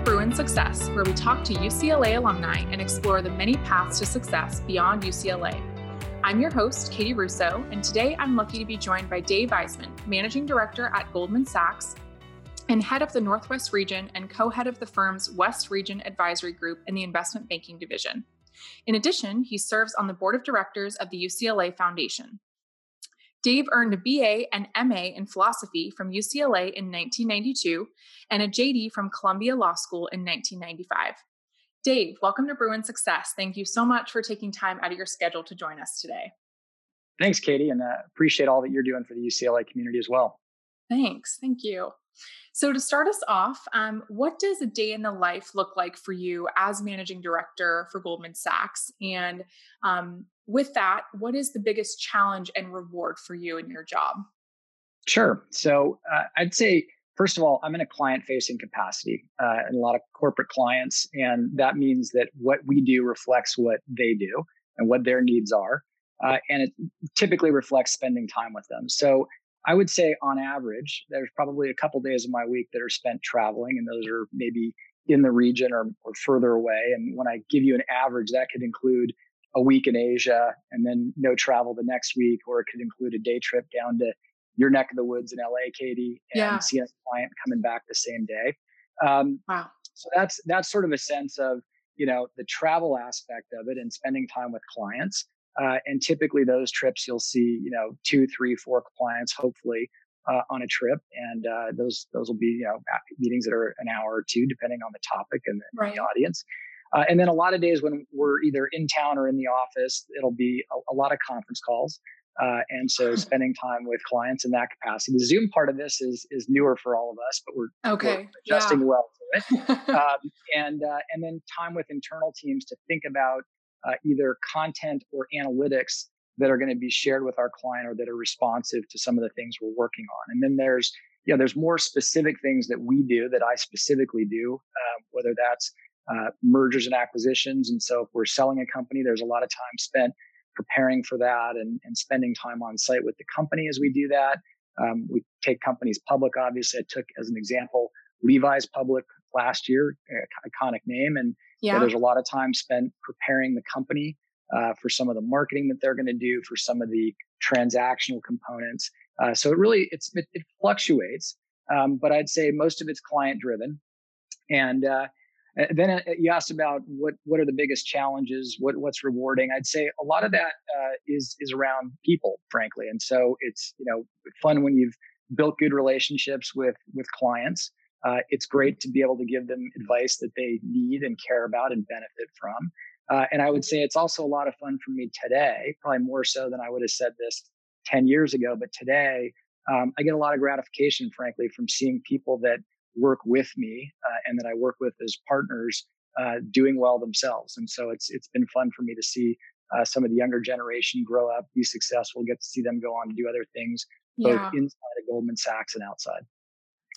To Bruin Success, where we talk to UCLA alumni and explore the many paths to success beyond UCLA. I'm your host, Katie Russo, and today I'm lucky to be joined by Dave Eisman, Managing Director at Goldman Sachs and head of the Northwest region and co head of the firm's West Region Advisory Group in the Investment Banking Division. In addition, he serves on the board of directors of the UCLA Foundation. Dave earned a BA and MA in philosophy from UCLA in 1992 and a JD from Columbia Law School in 1995. Dave, welcome to Bruin Success. Thank you so much for taking time out of your schedule to join us today. Thanks, Katie, and uh, appreciate all that you're doing for the UCLA community as well. Thanks. Thank you. So, to start us off, um, what does a day in the life look like for you as managing director for Goldman Sachs? And um, with that, what is the biggest challenge and reward for you in your job? Sure. So, uh, I'd say, first of all, I'm in a client facing capacity uh, and a lot of corporate clients. And that means that what we do reflects what they do and what their needs are. Uh, and it typically reflects spending time with them. So, I would say on average, there's probably a couple days of my week that are spent traveling, and those are maybe in the region or, or further away. And when I give you an average, that could include a week in Asia and then no travel the next week, or it could include a day trip down to your neck of the woods in LA, Katie, and yeah. seeing a client coming back the same day. Um, wow. So that's that's sort of a sense of you know the travel aspect of it and spending time with clients. Uh, and typically those trips you'll see, you know, two, three, four clients, hopefully, uh, on a trip. And uh, those those will be, you know, meetings that are an hour or two, depending on the topic and the, right. the audience. Uh, and then a lot of days when we're either in town or in the office, it'll be a, a lot of conference calls. Uh, and so spending time with clients in that capacity. The Zoom part of this is is newer for all of us, but we're, okay. we're adjusting yeah. well to it. um, and uh, and then time with internal teams to think about uh, either content or analytics that are going to be shared with our client or that are responsive to some of the things we're working on. And then there's, you know, there's more specific things that we do that I specifically do, uh, whether that's uh, mergers and acquisitions. And so if we're selling a company, there's a lot of time spent preparing for that and, and spending time on site with the company as we do that. Um, we take companies public, obviously. I took as an example Levi's public last year, iconic name. And yeah. there's a lot of time spent preparing the company uh, for some of the marketing that they're going to do, for some of the transactional components. Uh, so it really it's it, it fluctuates, um, but I'd say most of it's client driven. And uh, then uh, you asked about what what are the biggest challenges, what what's rewarding. I'd say a lot of that uh, is is around people, frankly. And so it's you know fun when you've built good relationships with with clients uh, it's great to be able to give them advice that they need and care about and benefit from. Uh, and I would say it's also a lot of fun for me today, probably more so than I would have said this 10 years ago. But today, um, I get a lot of gratification, frankly, from seeing people that work with me uh, and that I work with as partners uh, doing well themselves. And so it's it's been fun for me to see uh, some of the younger generation grow up, be successful, get to see them go on to do other things, both yeah. inside of Goldman Sachs and outside.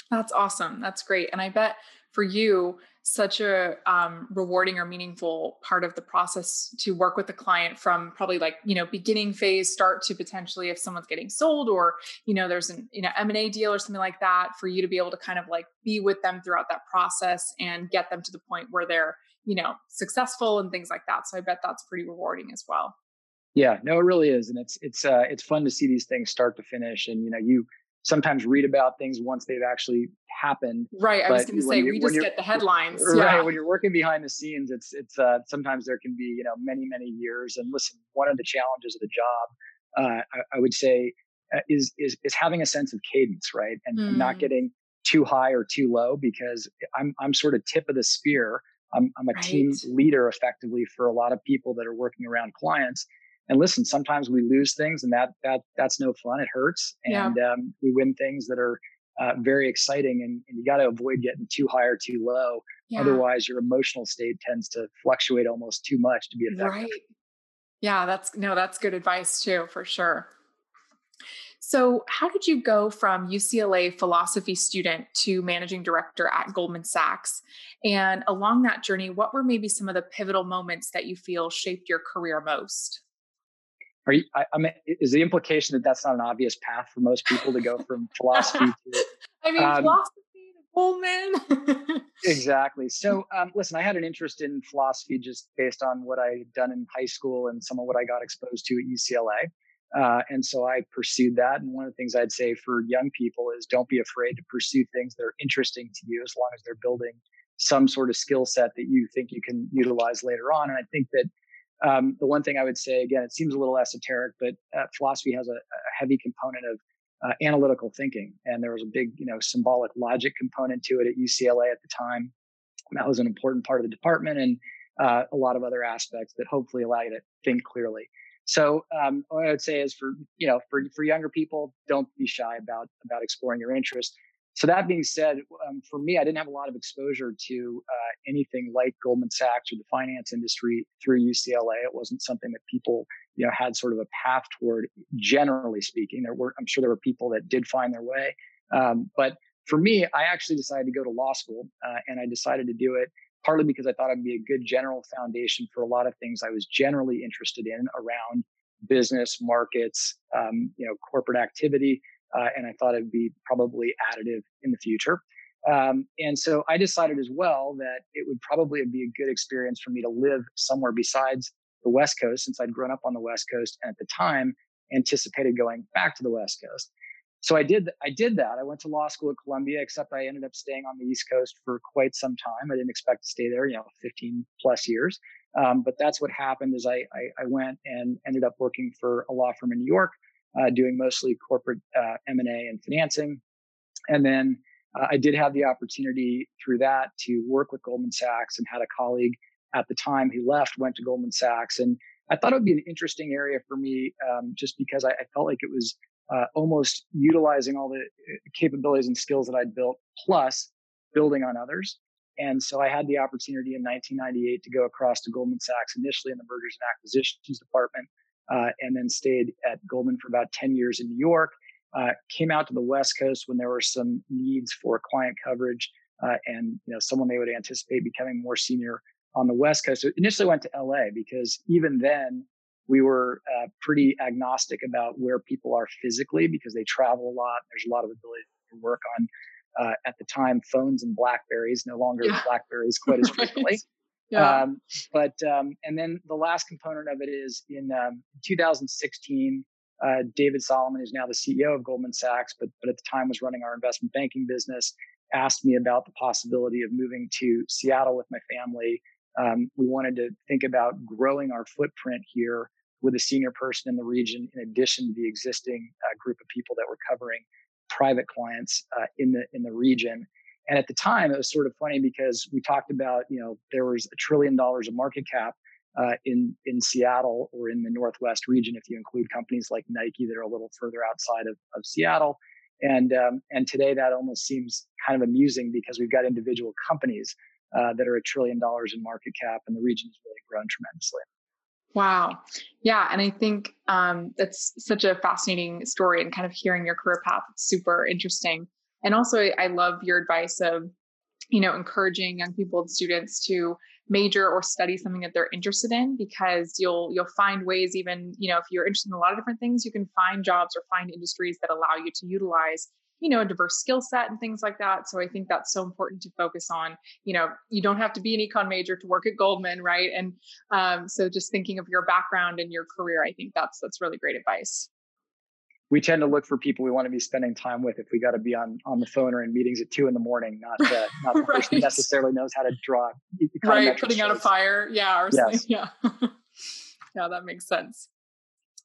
That's awesome. That's great. And I bet for you, such a um, rewarding or meaningful part of the process to work with the client from probably like you know beginning phase start to potentially if someone's getting sold or you know there's an you know m&a deal or something like that for you to be able to kind of like be with them throughout that process and get them to the point where they're you know successful and things like that. So i bet that's pretty rewarding as well. Yeah. No it really is. And it's it's uh it's fun to see these things start to finish and you know you sometimes read about things once they've actually happened. Right. I was going to say we just get the headlines. Right. Yeah. When you're working behind the scenes, it's it's uh, sometimes there can be you know many many years. And listen, one of the challenges of the job, uh, I, I, would say, uh, is is is having a sense of cadence, right, and, mm. and, not getting too high or too low because I'm I'm sort of tip of the spear. I'm I'm a right. team leader effectively for a lot of people that are working around clients and listen, sometimes we lose things, and that that that's no fun. It hurts, and yeah. um, we win things that are uh, very exciting. And, and you got to avoid getting too high or too low. Yeah. Otherwise, your emotional state tends to fluctuate almost too much to be effective. Right. Yeah, that's no, that's good advice too, for sure. So, how did you go from UCLA philosophy student to managing director at Goldman Sachs? And along that journey, what were maybe some of the pivotal moments that you feel shaped your career most? Are you? I, I, mean, is the implication that that's not an obvious path for most people to go from philosophy to? I mean, um, philosophy to Oh man. exactly. So, um, listen, I had an interest in philosophy just based on what I had done in high school and some of what I got exposed to at UCLA. Uh, and so I pursued that. And one of the things I'd say for young people is don't be afraid to pursue things that are interesting to you as long as they're building some sort of skill set that you think you can utilize later on. And I think that um, the one thing I would say, again, it seems a little esoteric, but uh, philosophy has a, a, heavy component of uh, analytical thinking. And there was a big, you know, symbolic logic component to it at UCLA at the time. That was an important part of the department and uh, a lot of other aspects that hopefully allow you to think clearly. So um, what I would say is for you know for for younger people, don't be shy about about exploring your interests. So that being said, um, for me, I didn't have a lot of exposure to uh, anything like Goldman Sachs or the finance industry through UCLA. It wasn't something that people you know had sort of a path toward. Generally speaking, there were I'm sure there were people that did find their way, um, but for me, I actually decided to go to law school, uh, and I decided to do it partly because I thought it'd be a good general foundation for a lot of things I was generally interested in around business, markets, um, you know, corporate activity, uh, and I thought it'd be probably additive in the future. Um, and so I decided as well that it would probably be a good experience for me to live somewhere besides the West Coast, since I'd grown up on the West Coast and at the time anticipated going back to the West Coast so I did I did that. I went to law school at Columbia, except I ended up staying on the East Coast for quite some time. I didn't expect to stay there, you know, 15 plus years. Um, but that's what happened. Is I, I, I went and ended up working for a law firm in New York, uh, doing mostly corporate uh, M and A and financing, and then uh, I did have the opportunity through that to work with Goldman Sachs and had a colleague at the time who left went to Goldman Sachs and I thought it would be an interesting area for me um, just because I, I, felt like it was uh, almost utilizing all the uh, capabilities and skills that I'd built, plus building on others. And so I had the opportunity in 1998 to go across to Goldman Sachs initially in the mergers and acquisitions department, uh, and then stayed at Goldman for about 10 years in New York. Uh, came out to the West Coast when there were some needs for client coverage, uh, and you know someone they would anticipate becoming more senior on the West Coast. So initially went to LA because even then we were uh, pretty agnostic about where people are physically because they travel a lot. There's a lot of ability to work on, uh, at the time, phones and Blackberries, no longer yeah. Blackberries quite as frequently. Yeah. Um, but, um, and then the last component of it is in um, 2016, uh, David Solomon, who's now the CEO of Goldman Sachs, but, but at the time was running our investment banking business, asked me about the possibility of moving to Seattle with my family um, we wanted to think about growing our footprint here with a senior person in the region, in addition to the existing uh, group of people that were covering private clients uh, in the in the region. And at the time, it was sort of funny because we talked about, you know, there was a trillion dollars of market cap uh, in in Seattle or in the Northwest region, if you include companies like Nike that are a little further outside of, of Seattle. And um, and today that almost seems kind of amusing because we've got individual companies uh, that are a trillion dollars in market cap, and the region has really grown tremendously. Wow. Yeah. And I think um, that's such a fascinating story and kind of hearing your career path. It's super interesting. And also, I, love your advice of, you know, encouraging young people and students to major or study something that they're interested in because you'll you'll find ways even you know if you're interested in a lot of different things you can find jobs or find industries that allow you to utilize you know a diverse skill set and things like that. So i think that's so important to focus on. You know you don't have to be an econ major to work at goldman right? And um, so just thinking of your background and your career i think that's that's really great advice we tend to look for people we want to be spending time with if we got to be on on the phone or in meetings at two in the morning not uh, not the right. person necessarily knows how to draw right putting out a fire yeah or yes. yeah yeah that makes sense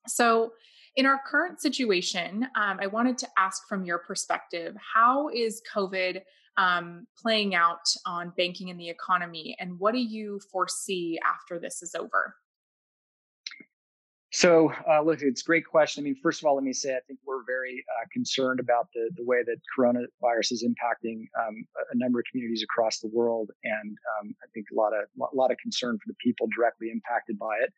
so in our current situation, um, I wanted to ask from your perspective how is COVID um, playing out on banking and the economy, and what do you foresee after this is over? So, uh, look, it's a great question. I mean, first of all, let me say I think we're very uh, concerned about the the way that coronavirus is impacting um, a number of communities across the world, and um, I think a lot of a lot of concern for the people directly impacted by it.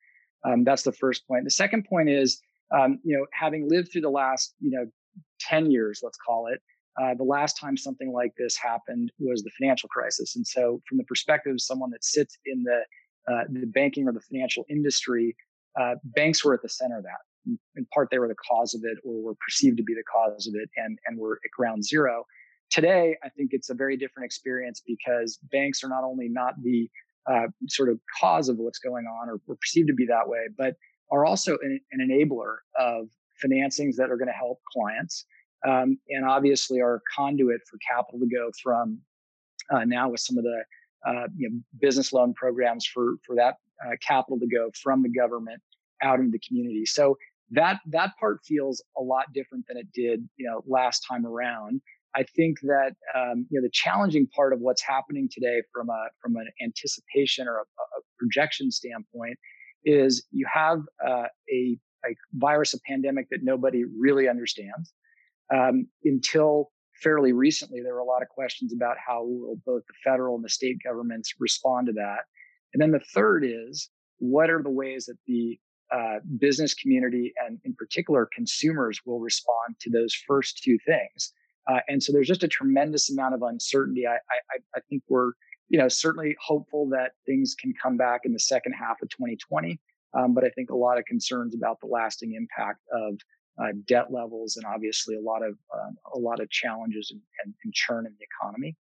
Um, that's the first point. The second point is um, you know, having lived through the last, you know, 10 years, let's call it, uh, the last time something like this happened was the financial crisis. And so, from the perspective of someone that sits in the uh, the banking or the financial industry, uh, banks were at the center of that. In part, they were the cause of it, or were perceived to be the cause of it, and and were at ground zero. today, I think it's a very different experience because banks are not only not the uh, sort of cause of what's going on or, or, perceived to be that way, but are also an, an enabler of financings that are going to help clients. Um, and obviously are a conduit for capital to go from uh, now with some of the uh, you know, business loan programs for for that uh, capital to go from the government out into the community. So that that part feels a lot different than it did you know last time around. I think that um, you know the challenging part of what's happening today from a from an anticipation or a, a projection standpoint is you have uh, a, a virus, a pandemic that nobody really understands. Um, until fairly recently, there were a lot of questions about how will both the federal and the state governments respond to that. And then the third is what are the ways that the uh, business community and in particular consumers will respond to those first two things. Uh, and so there's just a tremendous amount of uncertainty. I, I, I think we're, you know, certainly hopeful that things can come back in the second half of 2020. Um, but I think a lot of concerns about the lasting impact of uh, debt levels and obviously a lot of um, a lot of challenges and, and, and churn in the economy.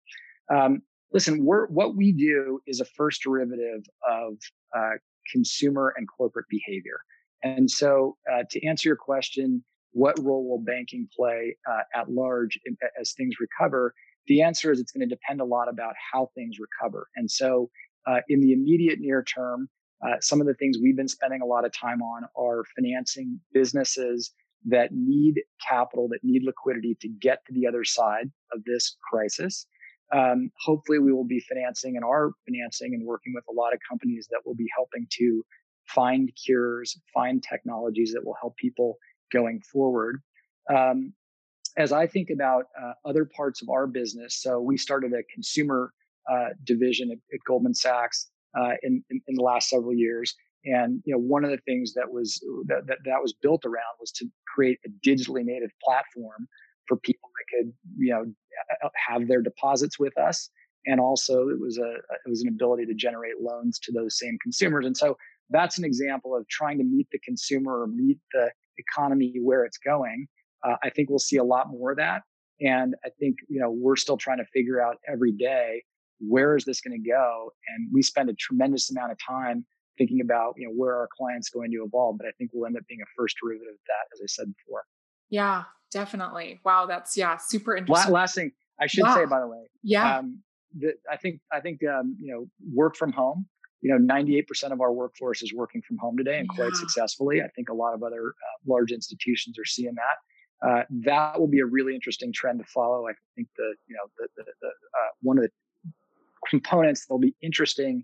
Um, listen, what we do is a first derivative of uh, consumer and corporate behavior. And so, uh, to answer your question, what role will banking play uh, at large in, as things recover? The answer is it's going to depend a lot about how things recover. And so, uh, in the immediate near term, uh, some of the things we've been spending a lot of time on are financing businesses that need capital, that need liquidity to get to the other side of this crisis. Um, hopefully, we will be financing and are financing and working with a lot of companies that will be helping to find cures, find technologies that will help people going forward. Um, as I think about uh, other parts of our business, so we started a consumer uh, division at, at, Goldman Sachs uh, in, in, in the last several years, and you know, one of the things that was that, that, that was built around was to create a digitally native platform for people that could you know have their deposits with us, and also it was a it was an ability to generate loans to those same consumers. And so that's an example of trying to meet the consumer or meet the economy where it's going. Uh, I think we'll see a lot more of that. And I think, you know, we're still trying to figure out every day where is this going to go? And we spend a tremendous amount of time thinking about you know where our clients going to evolve but i think we'll end up being a first derivative of that as i said before yeah definitely wow that's yeah super interesting last, thing i should wow. say by the way yeah um, the, i think i think um, you know work from home you know 98% of our workforce is working from home today and yeah. quite successfully i think a lot of other uh, large institutions are seeing that uh, that will be a really interesting trend to follow i think the you know the, the, the uh, one of the components that'll be interesting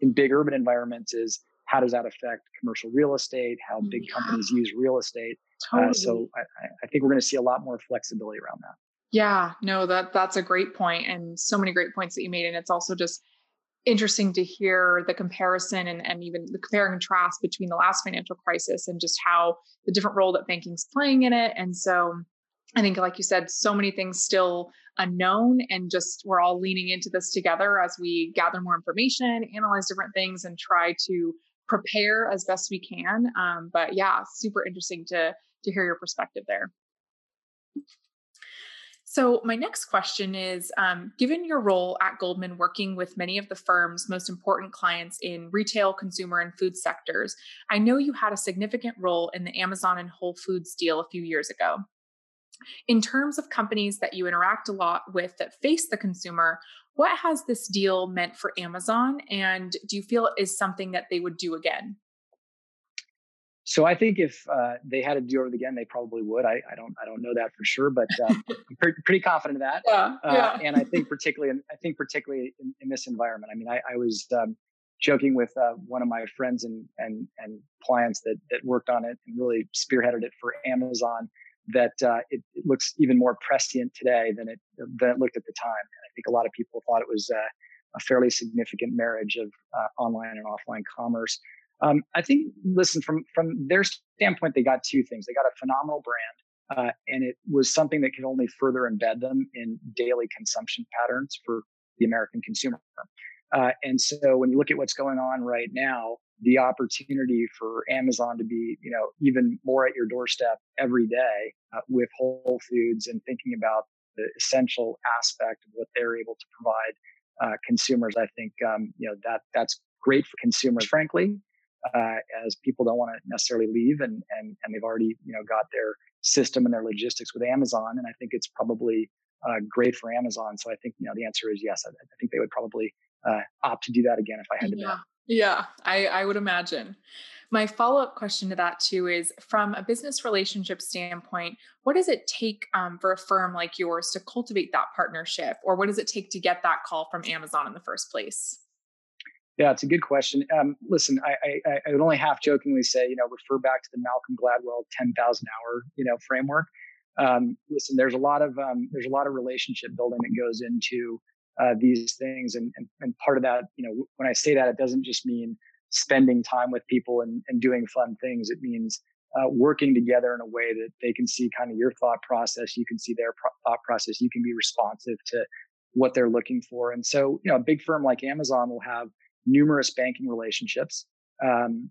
in big urban environments is how does that affect commercial real estate, how big yeah. companies use real estate. Totally. Uh, so I, I think we're going to see a lot more flexibility around that. Yeah, no, that that's a great point and so many great points that you made. And it's also just interesting to hear the comparison and, and even the compare and contrast between the last financial crisis and just how the different role that banking's playing in it. And so I think, like you said, so many things still unknown, and just we're all leaning into this together as we gather more information, analyze different things, and try to prepare as best we can. Um, but yeah, super interesting to to hear your perspective there. So, my next question is um, Given your role at Goldman working with many of the firm's most important clients in retail, consumer, and food sectors, I know you had a significant role in the Amazon and Whole Foods deal a few years ago. In terms of companies that you interact a lot with that face the consumer, what has this deal meant for Amazon? And do you feel it is something that they would do again? So I think if uh, they had to do it again, they probably would. I, I, don't I don't know that for sure, but um, I'm pretty, pretty, confident of that. Yeah, uh, yeah. And I think particularly I think particularly in, in this environment. I mean, I, I was um, joking with uh, one of my friends and and and clients that that worked on it and really spearheaded it for Amazon that uh, it, it, looks even more prescient today than it than it looked at the time. And I think a lot of people thought it was uh, a fairly significant marriage of uh, online and offline commerce. Um, I think, listen, from from their standpoint, they got two things. They got a phenomenal brand, uh, and it was something that could only further embed them in daily consumption patterns for the American consumer. Uh, and so, when you look at what's going on right now, the opportunity for Amazon to be, you know, even more at your doorstep every day uh, with Whole Foods and thinking about the essential aspect of what they're able to provide uh, consumers. I think um, you know that that's great for consumers, frankly, uh, as people don't want to necessarily leave and and and they've already you know got their system and their logistics with Amazon, and I think it's probably uh, great for Amazon. So I think you know the answer is yes. I, I think they would probably uh, opt to do that again if I had to yeah. Yeah, I, I would imagine. My follow up question to that, too, is from a business relationship standpoint, what does it take um, for a firm like yours to cultivate that partnership? Or what does it take to get that call from Amazon in the first place? Yeah, it's a good question. Um, listen, I, I, I would only half jokingly say, you know, refer back to the Malcolm Gladwell 10,000 hour, you know, framework. Um, listen, there's a lot of um, there's a lot of relationship building that goes into uh, these things, and, and and part of that, you know, when I say that, it doesn't just mean spending time with people and, and doing fun things. It means uh, working together in a way that they can see kind of your thought process, you can see their pro- thought process, you can be responsive to what they're looking for. And so, you know, a big firm like Amazon will have numerous banking relationships. Um,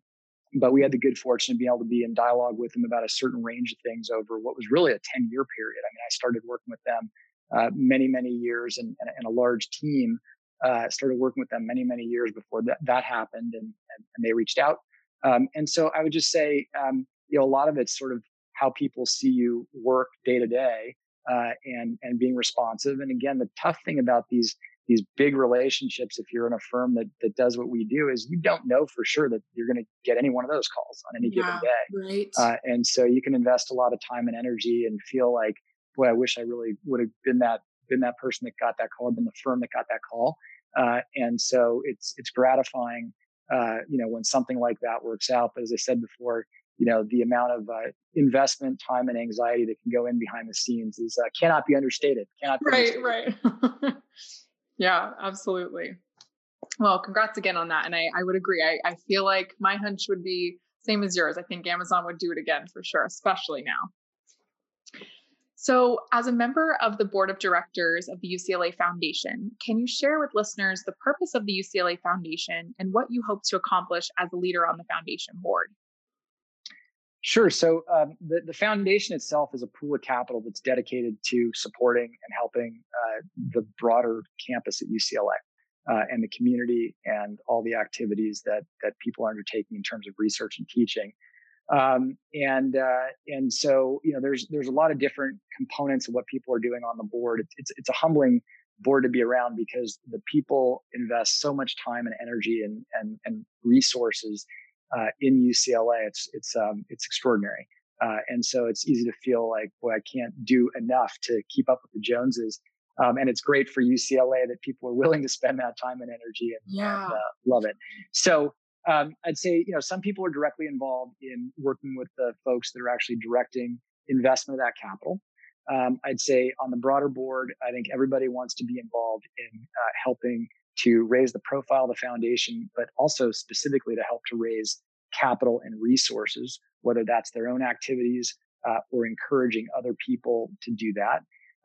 but we had the good fortune of being able to be in dialogue with them about a certain range of things over what was really a 10 year period. I mean, I started working with them uh, many, many years and, and, and, a large team uh, started working with them many, many years before that, that happened and, and, and they reached out. Um, and so I would just say, um, you know, a lot of it's sort of how people see you work day to day uh, and, and being responsive. And again, the tough thing about these, these big relationships, if you're in a firm that, that does what we do is you don't know for sure that you're going to get any one of those calls on any yeah, given day. Right. Uh, and so you can invest a lot of time and energy and feel like, boy, I wish I really would have been that, been that person that got that call, or been the firm that got that call. Uh, and so it's it's gratifying, uh, you know, when something like that works out. But as I said before, you know, the amount of uh, investment, time, and anxiety that can go in behind the scenes is uh, cannot be understated. Cannot be right, understated. right. yeah, absolutely. Well, congrats again on that. And I, I would agree. I, I feel like my hunch would be same as yours. I think Amazon would do it again for sure, especially now. So, as a member of the board of directors of the UCLA Foundation, can you share with listeners the purpose of the UCLA Foundation and what you hope to accomplish as a leader on the foundation board? Sure. So, um, the, the foundation itself is a pool of capital that's dedicated to supporting and helping uh, the broader campus at UCLA. Uh, and the community and all the activities that that people are undertaking in terms of research and teaching. Um, and uh, and so you know there's there's a lot of different components of what people are doing on the board. It's it's, it's a humbling board to be around because the people invest so much time and energy and and, and resources uh, in UCLA. It's it's um, it's extraordinary. Uh, and so it's easy to feel like, boy, I can't do enough to keep up with the Joneses. Um, and it's great for UCLA that people are willing to spend that time and energy and, yeah. and uh, love it. So um, I'd say, you know, some people are directly involved in working with the folks that are actually directing investment of that capital. Um, I'd say on the broader board, I think everybody wants to be involved in uh, helping to raise the profile of the foundation, but also specifically to help to raise capital and resources, whether that's their own activities uh, or encouraging other people to do that.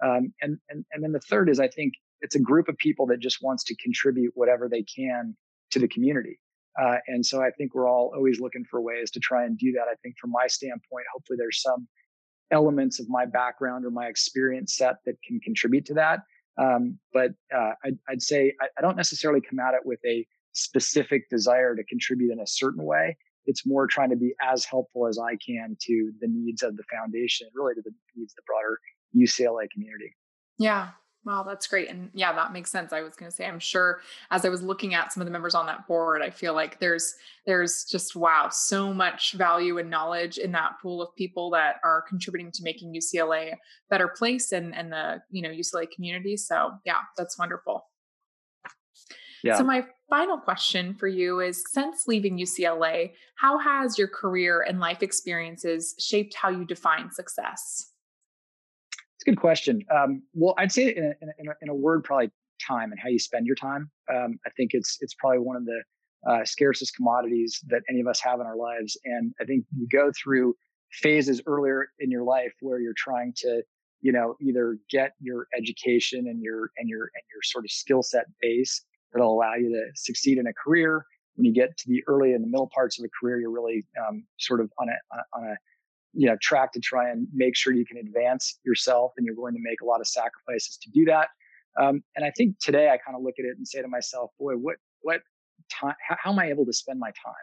Um, and, and, and then the third is I think it's a group of people that just wants to contribute whatever they can to the community. Uh, and so I think we're all always looking for ways to try and do that. I think from my standpoint, hopefully there's some elements of my background or my experience set that can contribute to that. Um, but uh, I'd, I'd, say I, I, don't necessarily come at it with a specific desire to contribute in a certain way. It's more trying to be as helpful as I can to the needs of the foundation, really to the needs of the broader UCLA community. Yeah, Wow, that's great. And yeah, that makes sense. I was going to say, I'm sure as I was looking at some of the members on that board, I feel like there's there's just wow, so much value and knowledge in that pool of people that are contributing to making UCLA a better place and and the you know UCLA community. So yeah, that's wonderful. Yeah. So my final question for you is since leaving UCLA, how has your career and life experiences shaped how you define success? It's a good question. Um, well, I'd say in a, in, a, in a, word, probably time and how you spend your time. Um, I think it's it's probably one of the uh, scarcest commodities that any of us have in our lives. And I think you go through phases earlier in your life where you're trying to, you know, either get your education and your and your and your sort of skill set base that'll allow you to succeed in a career. When you get to the early and the middle parts of a career, you're really um, sort of on a on a you know track to try and make sure you can advance yourself and you're going to make a lot of sacrifices to do that. Um, and i think today i kind of look at it and say to myself boy what what time how, how am i able to spend my time?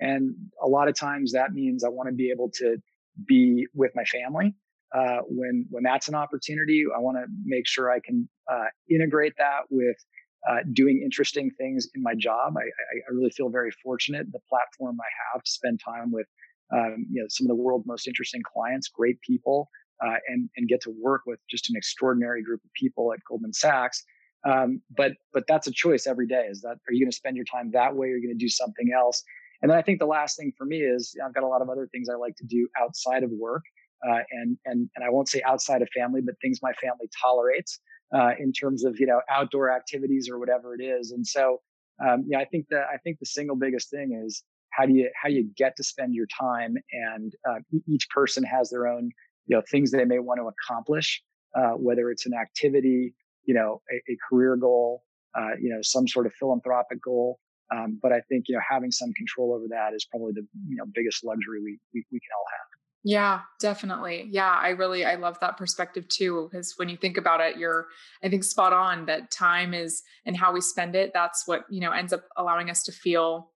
And a lot of times that means i want to be able to be with my family uh, when when that's an opportunity i want to make sure i can uh, integrate that with uh, doing interesting things in my job. I, I, really feel very fortunate the platform i have to spend time with um, you know some of the world's most interesting clients, great people, uh, and and get to work with just an extraordinary group of people at Goldman Sachs. Um, but but that's a choice every day. Is that are you going to spend your time that way? Or are you going to do something else? And then I think the last thing for me is I've got a lot of other things I like to do outside of work, uh, and and and I won't say outside of family, but things my family tolerates uh, in terms of you know outdoor activities or whatever it is. And so um, yeah, I think that I think the single biggest thing is how do you how do you get to spend your time? And uh, each person has their own you know things they may want to accomplish uh, whether it's an activity you know a, a career goal uh, you know some sort of philanthropic goal. Um, but i think you know having some control over that is probably the you know biggest luxury we we, we can all have. Yeah, definitely. Yeah, I really I love that perspective too because when you think about it, you're I think spot on that time is and how we spend it, that's what, you know, ends up allowing us to feel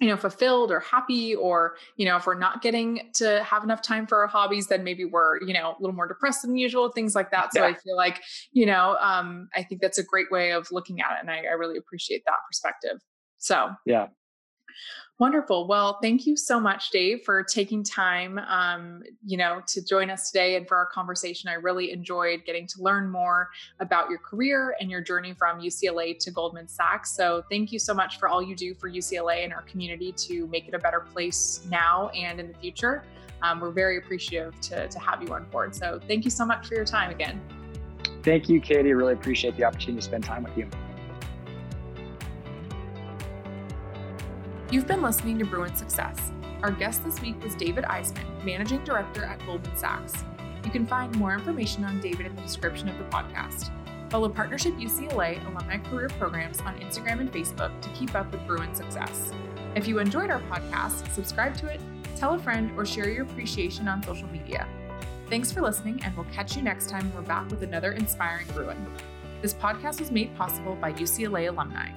you know fulfilled or happy or you know if we're not getting to have enough time for our hobbies then maybe we're you know a little more depressed than usual things like that. So yeah. i feel like you know um, i think that's a great way of looking at it and I, I really appreciate that perspective. So yeah Wonderful. Well, thank you so much, Dave, for taking time, um, you know, to join us today and for our conversation. I really enjoyed getting to learn more about your career and your journey from UCLA to Goldman Sachs. So, thank you so much for all you do for UCLA and our community to make it a better place now and in the future. Um, we're very appreciative to, to have you on board. So, thank you so much for your time again. Thank you, Katie. Really appreciate the opportunity to spend time with you. You've been listening to Bruin Success. Our guest this week was David Eisman, Managing Director at Goldman Sachs. You can find more information on David in the description of the podcast. Follow Partnership UCLA alumni career programs on Instagram and Facebook to keep up with Bruin Success. If you enjoyed our podcast, subscribe to it, tell a friend, or share your appreciation on social media. Thanks for listening, and we'll catch you next time we're back with another inspiring Bruin. This podcast was made possible by UCLA alumni.